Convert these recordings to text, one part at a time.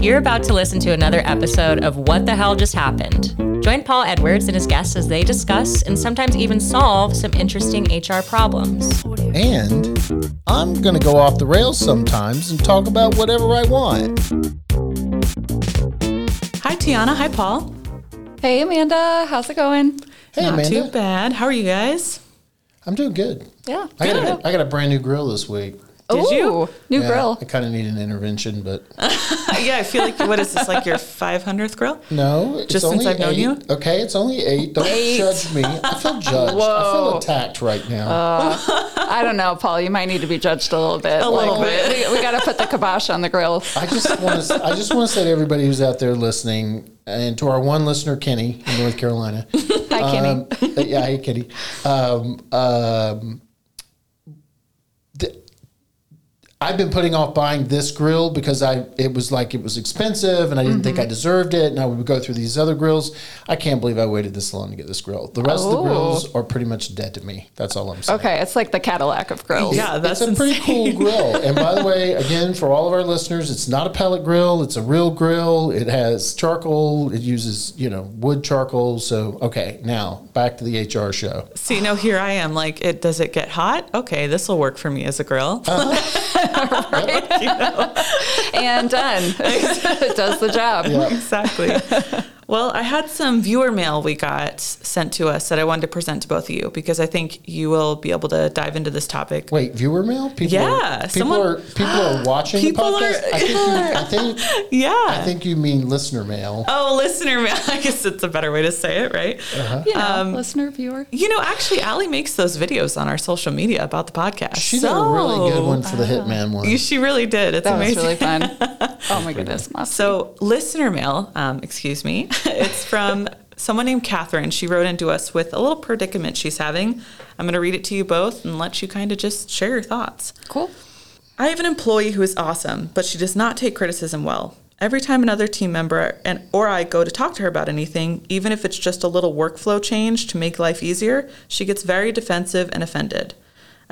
You're about to listen to another episode of What the Hell Just Happened. Join Paul Edwards and his guests as they discuss and sometimes even solve some interesting HR problems. And I'm going to go off the rails sometimes and talk about whatever I want. Hi, Tiana. Hi, Paul. Hey, Amanda. How's it going? Hey, Not Amanda. too bad. How are you guys? I'm doing good. Yeah. I got, a, I got a brand new grill this week. Did Ooh, you? New Yeah, grill. I kind of need an intervention, but yeah, I feel like what is this like your 500th grill? no. It's Just since I've known you? Okay, it's only eight. Don't Eight. judge me. I feel judged. I feel attacked right now. I don't know, Paul. You might need to be judged a little bit. A little we- bit. We, we got to put the kibosh on the grill. I just want to. I just want to say to everybody who's out there listening, and to our one listener, Kenny in North Carolina. Hi, Kenny. Um, yeah, hey, Kenny. Um, um, I've been putting off buying this grill because I it was like it was expensive and I didn't think Mm-hmm. I deserved it, and I would go through these other grills. I can't believe I waited this long to get this grill. The rest of the Oh. grills are pretty much dead to me. That's all I'm saying. okay, it's like the Cadillac of grills. Yeah, that's it's a pretty cool grill. And by the way, again, for all of our listeners, it's not a pellet grill. It's a real grill. It has charcoal. It uses, you know, wood charcoal. So, okay, now back to the HR show. See, now here I am. Like, it does it get hot? Okay, this will work for me as a grill. And done. it does the job. exactly. Well, I had some viewer mail we got sent to us that I wanted to present to both of you because I think you will be able to dive into this topic. Wait, viewer mail? People Yeah, are, people someone- are people are watching People the are- podcast. I think you, I think Yeah. I think you mean listener mail. oh, listener mail. I guess it's a better way to say it, right? You know, Um, listener, viewer. You know, actually, Allie makes those videos on our social media about the podcast. She did a really good one for the Hitman one. You- She really did. It's That amazing. was really fun. Oh my goodness. Must So, listener mail, um, excuse me, it's from someone named Catherine. She wrote into us with a little predicament she's having. I'm going to read it to you both and let you kind of just share your thoughts. cool. I have an employee who is awesome, but she does not take criticism well. Every time another team member and or I go to talk to her about anything, even if it's just a little workflow change to make life easier, she gets very defensive and offended.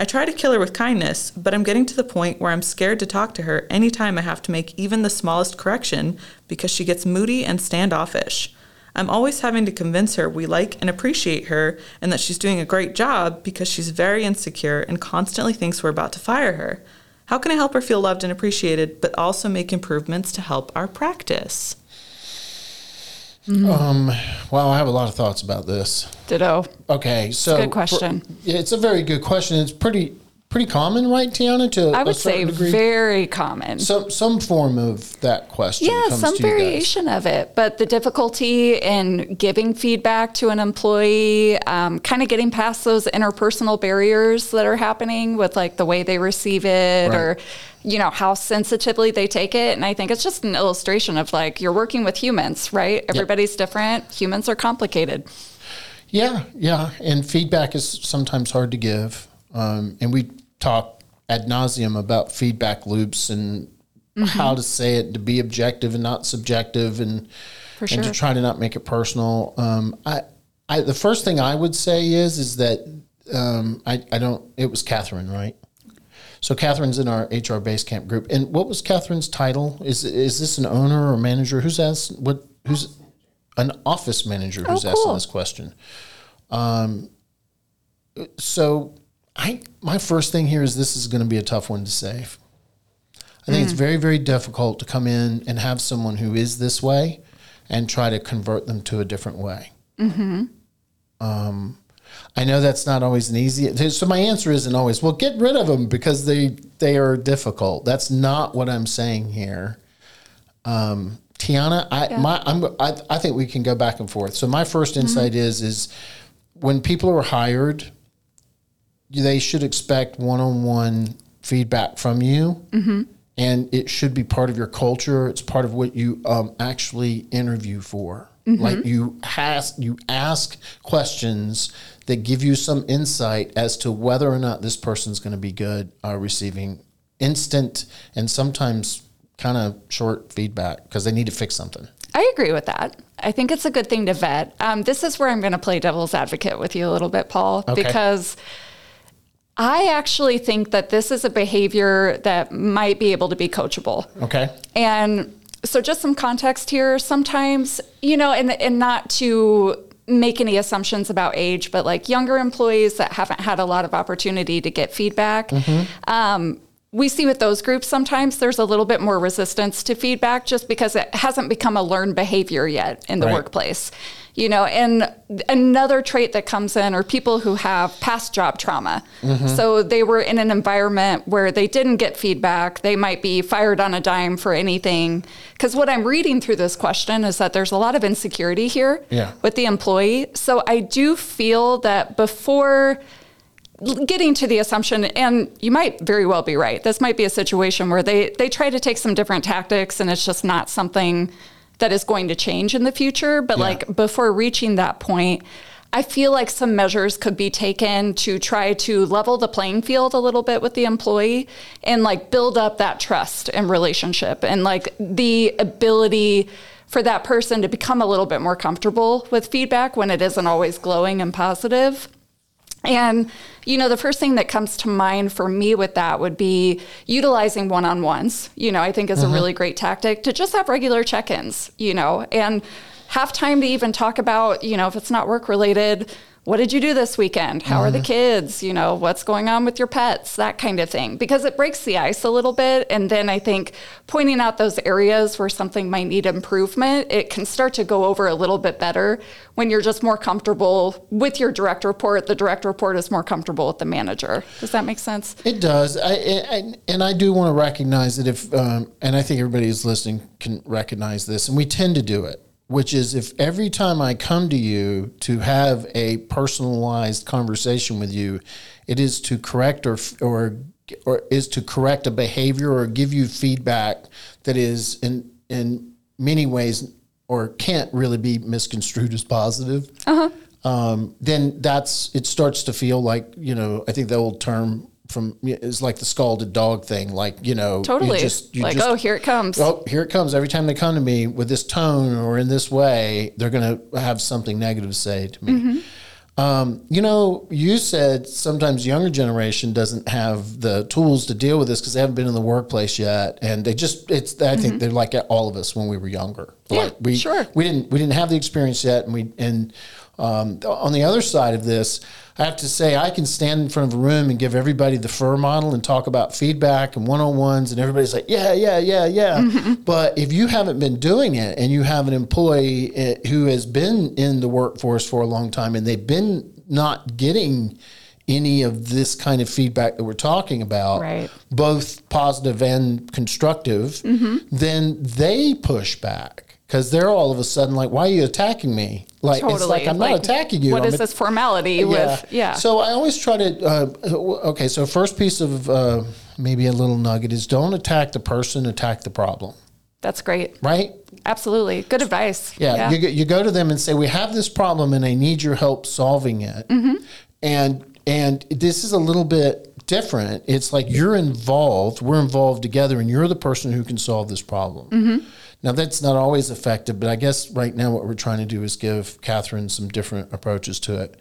I try to kill her with kindness, but I'm getting to the point where I'm scared to talk to her anytime I have to make even the smallest correction because she gets moody and standoffish. I'm always having to convince her we like and appreciate her and that she's doing a great job because she's very insecure and constantly thinks we're about to fire her. How can I help her feel loved and appreciated, but also make improvements to help our practice? Um, wow, I have a lot of thoughts about this. Ditto. Okay, so good question. for- it's a very good question. It's pretty pretty common, right, Tiana? To I would say degree? very common. some some form of that question. Yeah, comes some to you guys. variation of it, but the difficulty in giving feedback to an employee, um, kind of getting past those interpersonal barriers that are happening with like the way they receive it or, you know, how sensitively they take it. And I think it's just an illustration of like you're working with humans, right? Everybody's different. Humans are complicated. Yeah, yeah, and feedback is sometimes hard to give, um, and we talk ad nauseum about feedback loops and Mm-hmm. how to say it to be objective and not subjective, and For and to try to not make it personal. Um, I, I, the first thing I would say is is that um, I, I don't. It was Catherine, right? So Catherine's in our HR Basecamp group, and what was Catherine's title? Is is this an owner or manager? Who's asked what? Who's an office manager who's Oh, asking this question? Um, so I my first thing here is this is going to be a tough one to save. I think it's very very difficult to come in and have someone who is this way and try to convert them to a different way. Um, I know that's not always an easy. So my answer isn't always well. Get rid of them because they they are difficult. That's not what I'm saying here. Um, Tiana, I my I'm I, I think we can go back and forth. So my 1st insight is is when people are hired, they should expect one-on-one feedback from you, and it should be part of your culture. It's part of what you um, actually interview for. Like you ask, you ask questions that give you some insight as to whether or not this person's going to be good uh, receiving instant and sometimes kind of short feedback because they need to fix something. I agree with that. I think it's a good thing to vet. Um, this is where I'm going to play devil's advocate with you a little bit, Paul, Okay. because I actually think that this is a behavior that might be able to be coachable. Okay. And so just some context here. Sometimes, you know, and and not to make any assumptions about age, but like younger employees that haven't had a lot of opportunity to get feedback. Um, we see with those groups sometimes there's a little bit more resistance to feedback just because it hasn't become a learned behavior yet in the Right. workplace. You know, and another trait that comes in are people who have past job trauma. Mm-hmm. So they were in an environment where they didn't get feedback. They might be fired on a dime for anything. Because what I'm reading through this question is that there's a lot of insecurity here Yeah. with the employee. So I do feel that before getting to the assumption and you might very well be right this might be a situation where they they try to take some different tactics and it's just not something that is going to change in the future but Yeah. like before reaching that point I feel like some measures could be taken to try to level the playing field a little bit with the employee and like build up that trust and relationship and like the ability for that person to become a little bit more comfortable with feedback when it isn't always glowing and positive. And, you know, the first thing that comes to mind for me with that would be utilizing one on ones, you know, I think is a mm-hmm. really great tactic to just have regular check ins, you know, and have time to even talk about, you know, if it's not work related, what did you do this weekend? How are the kids? You know, what's going on with your pets? That kind of thing. Because it breaks the ice a little bit. And then I think pointing out those areas where something might need improvement, it can start to go over a little bit better when you're just more comfortable with your direct report. The direct report is more comfortable with the manager. Does that make sense? It does, I, I, and I do want to recognize that if, um, and I think everybody who's listening can recognize this, and we tend to do it, which is if every time I come to you to have a personalized conversation with you, it is to correct or or or is to correct a behavior or give you feedback that is in in many ways or can't really be misconstrued as positive um, then that's it starts to feel like you know I think the old term from is like the scalded dog thing like you know you Totally. just- you like, just- oh, here it comes. oh here it comes every time they come to me with this tone or in this way they're going to have something negative to say to me Mm-hmm. um, you know you said sometimes younger generation doesn't have the tools to deal with this because they haven't been in the workplace yet and they just it's i think they're like all of us when we were younger Mm-hmm. Yeah, like we sure. we didn't we didn't have the experience yet and we and um, on the other side of this i have to say i can stand in front of a room and give everybody the fur model and talk about feedback and one-on-ones and everybody's like yeah yeah yeah yeah Mm-hmm. but if you haven't been doing it and you have an employee eh, who has been in the workforce for a long time and they've been not getting any of this kind of feedback that we're talking about Right. both positive and constructive, Mm-hmm. then they push back because they're all of a sudden like, "Why are you attacking me?" Like it's like I'm not attacking you. What I'm is at- this formality with? Yeah. So I always try to. Uh, okay, so first piece of uh, maybe a little nugget is don't attack the person, attack the problem. That's great. Right? Absolutely. Good advice. Yeah, You, you go to them and say, "We have this problem, and I need your help solving it." And and this is a little bit different. It's like you're involved, we're involved together, and you're the person who can solve this problem. Now that's not always effective, but I guess right now what we're trying to do is give Catherine some different approaches to it.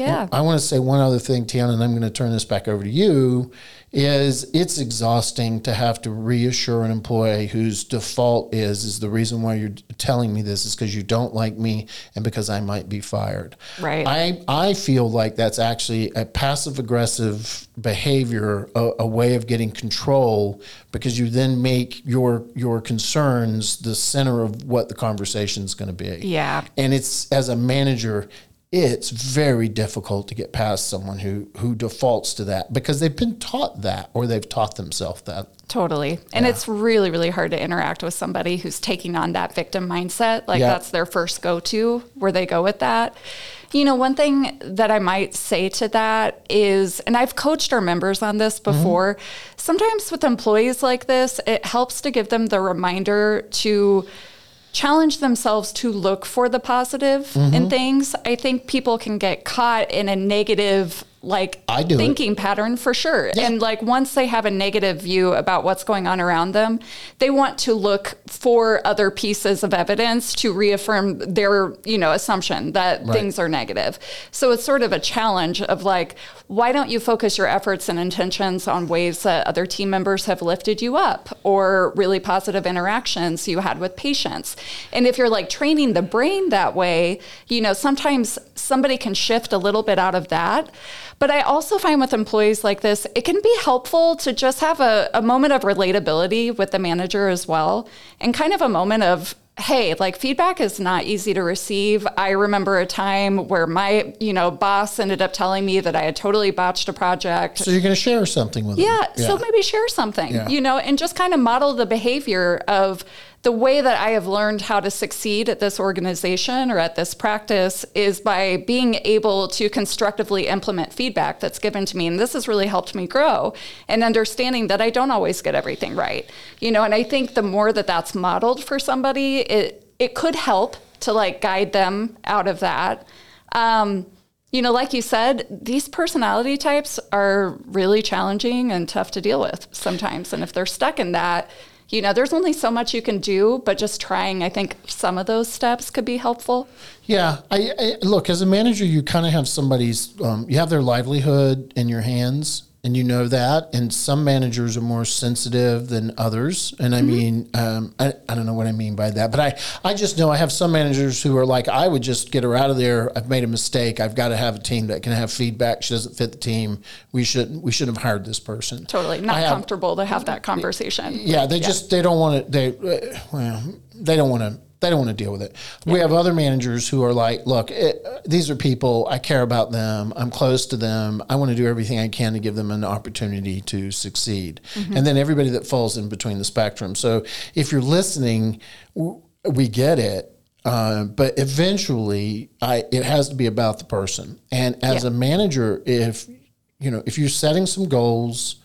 Yeah. I want to say one other thing, Tiana, and I'm going to turn this back over to you. Is it's exhausting to have to reassure an employee whose default is is the reason why you're telling me this is because you don't like me and because I might be fired. Right. I I feel like that's actually a passive aggressive behavior, a, a way of getting control because you then make your your concerns the center of what the conversation is going to be. Yeah. And it's as a manager, it's very difficult to get past someone who who defaults to that because they've been taught that or they've taught themselves that. Totally. And it's really, really hard to interact with somebody who's taking on that victim mindset. Like Yeah. that's their first go to where they go with that. You know, one thing that I might say to that is, and I've coached our members on this mm-hmm. before, sometimes with employees like this, it helps to give them the reminder to challenge themselves to look for the positive in mm-hmm. things. I think people can get caught in a negative like I do it. thinking pattern for sure. And like once they have a negative view about what's going on around them, they want to look for other pieces of evidence to reaffirm their, you know, assumption that things are negative. So it's sort of a challenge of like, why don't you focus your efforts and intentions on ways that other team members have lifted you up or really positive interactions you had with patients? And if you're like training the brain that way, you know, sometimes somebody can shift a little bit out of that. But I also find with employees like this, it can be helpful to just have a, a moment of relatability with the manager as well and kind of a moment of, hey like feedback is not easy to receive i remember a time where my you know boss ended up telling me that i had totally botched a project So you're going to share something with them. yeah, so maybe share something, Yeah. you know, and just kind of model the behavior of the way that I have learned how to succeed at this organization or at this practice is by being able to constructively implement feedback that's given to me. And this has really helped me grow and understanding that I don't always get everything right, you know, and I think the more that that's modeled for somebody, it, it could help to like guide them out of that. Um, you know, like you said, these personality types are really challenging and tough to deal with sometimes. And if they're stuck in that, you know, there's only so much you can do, but just trying, I think some of those steps could be helpful. Yeah, I, I look as a manager, you kind of have somebody's, um, you have their livelihood in your hands, and you know that. And some managers are more sensitive than others, and I mean, um, I, I don't know what I mean by that, but I, I just know I have some managers who are like, I would just get her out of there. I've made a mistake. I've got to have a team that can have feedback. She doesn't fit the team. We shouldn't we shouldn't have hired this person. Totally not have- comfortable to have that conversation. yeah, they just they don't want to. They uh, well, they don't want to. They don't want to deal with it. We have other managers who are like, look, it, these are people. I care about them. I'm close to them. I want to do everything I can to give them an opportunity to succeed. And then everybody that falls in between the spectrum. So if you're listening, we get it. Uh, but eventually, I it has to be about the person. And as Yeah. a manager, if you know, if you're setting some goals,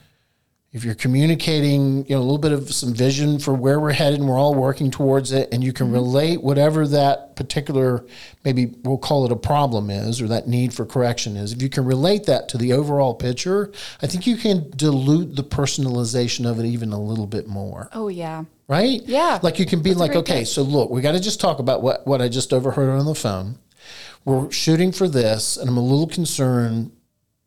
if you're communicating, you know, a little bit of some vision for where we're headed and we're all working towards it, and you can relate whatever that particular, maybe we'll call it a problem is, or that need for correction is, if you can relate that to the overall picture, I think you can dilute the personalization of it even a little bit more Oh, yeah. right? Yeah. Like you can be like, okay, tip. so look, we got to just talk about what, what I just overheard on the phone. We're shooting for this, and I'm a little concerned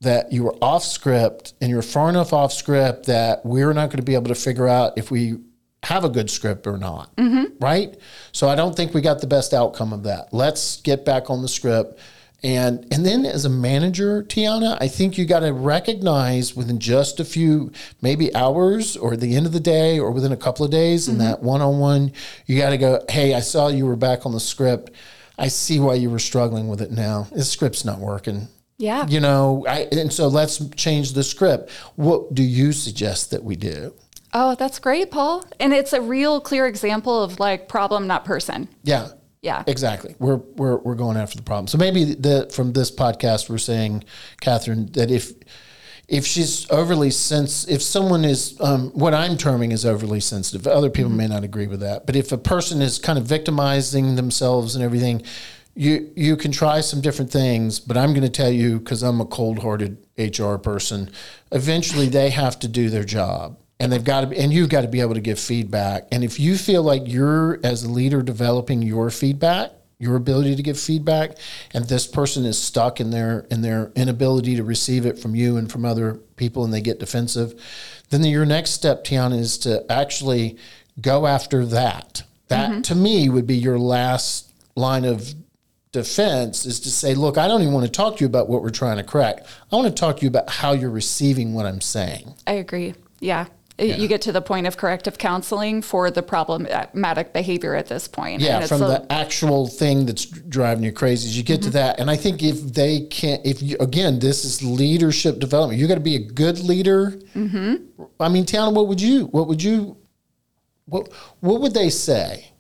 that you were off script and you're far enough off script that we're not going to be able to figure out if we have a good script or not. Mm-hmm. Right? So I don't think we got the best outcome of that. Let's get back on the script. And and then as a manager, Tiana, I think you got to recognize within just a few maybe hours or the end of the day or within a couple of days in mm-hmm. that one-on-one, you got to go, "Hey, I saw you were back on the script. I see why you were struggling with it now. This script's not working." Yeah. You know, I, and so let's change the script. What do you suggest that we do? Oh, that's great, Paul. And it's a real clear example of like problem, not person. Yeah. Yeah. Exactly. We're we're we're going after the problem. So maybe the from this podcast we're saying, Catherine, that if if she's overly sens if someone is um, what I'm terming is overly sensitive, other people may not agree with that. But if a person is kind of victimizing themselves and everything, you you can try some different things. But I'm going to tell you because I'm a cold-hearted HR person. Eventually, they have to do their job and they've got to and you've got to be able to give feedback. And if you feel like you're as a leader developing your feedback, your ability to give feedback, and this person is stuck in their in their inability to receive it from you and from other people, and they get defensive, then your next step, Tiana, is to actually go after that. That mm-hmm. to me would be your last line of defense is to say, look, I don't even want to talk to you about what we're trying to correct. I want to talk to you about how you're receiving what I'm saying. I agree. Yeah. You get to the point of corrective counseling for the problematic behavior at this point. Yeah, And it's from a- the actual thing that's driving you crazy. As you get to that, and I think if they can't, if you again, this is leadership development. You got to be a good leader. Mm-hmm. I mean, Tiana, what would you, what would you, what, what would they say?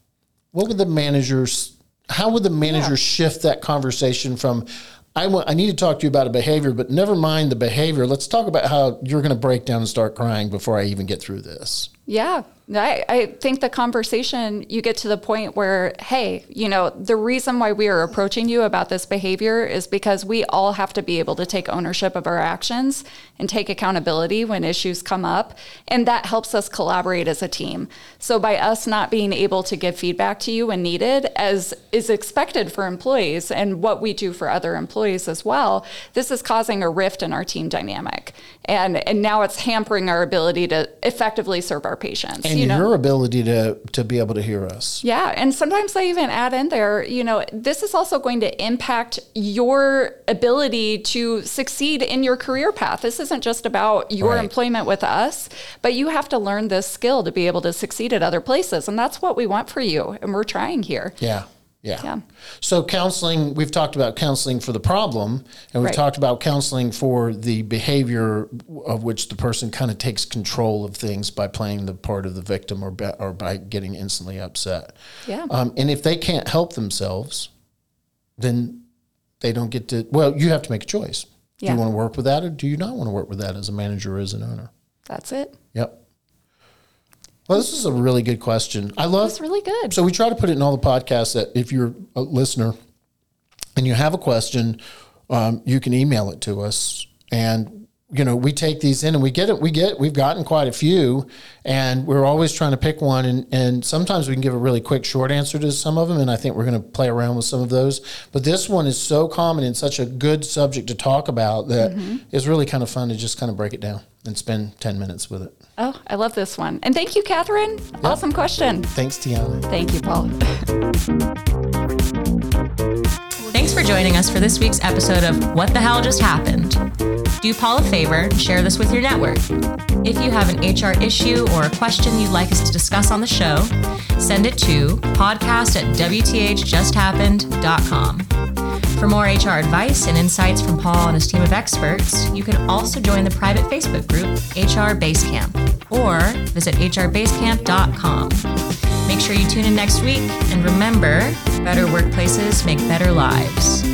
What would the managers? How would the manager shift that conversation from? I want. I need to talk to you about a behavior, but never mind the behavior. Let's talk about how you're going to break down and start crying before I even get through this. Yeah. I, I think the conversation, you get to the point where, hey, you know, the reason why we are approaching you about this behavior is because we all have to be able to take ownership of our actions and take accountability when issues come up. And that helps us collaborate as a team. So by us not being able to give feedback to you when needed, as is expected for employees and what we do for other employees as well, this is causing a rift in our team dynamic. And, and now it's hampering our ability to effectively serve our patients. And you know? your ability to to be able to hear us. Yeah, and sometimes I even add in there, you know, this is also going to impact your ability to succeed in your career path. This isn't just about your Right. employment with us, but you have to learn this skill to be able to succeed at other places, and that's what we want for you, and we're trying here. Yeah. Yeah. Yeah. So counseling, we've talked about counseling for the problem, and we've Right. talked about counseling for the behavior of which the person kind of takes control of things by playing the part of the victim or by, or by getting instantly upset. Yeah. Um, and if they can't help themselves, then they don't get to. Well, you have to make a choice. Yeah. Do you want to work with that, or do you not want to work with that as a manager or as an owner? That's it. Yep. Well, this is a really good question. I love It's really good. so we try to put it in all the podcasts that if you're a listener and you have a question, um, you can email it to us. And you know, we take these in and we get it. We get we've gotten quite a few, and we're always trying to pick one. And and sometimes we can give a really quick, short answer to some of them. And I think we're going to play around with some of those. But this one is so common and such a good subject to talk about that mm-hmm. it's really kind of fun to just kind of break it down and spend ten minutes with it. Oh, I love this one. And thank you, Catherine. Awesome question. Thanks, Tiana. Thank you, Paul. Thanks for joining us for this week's episode of What the Hell Just Happened. Do Paul a favor and share this with your network. If you have an HR issue or a question you'd like us to discuss on the show, send it to podcast at WTHJustHappened.com. For more HR advice and insights from Paul and his team of experts, you can also join the private Facebook group HR Basecamp or visit hrbasecamp.com. Make sure you tune in next week and remember better workplaces make better lives.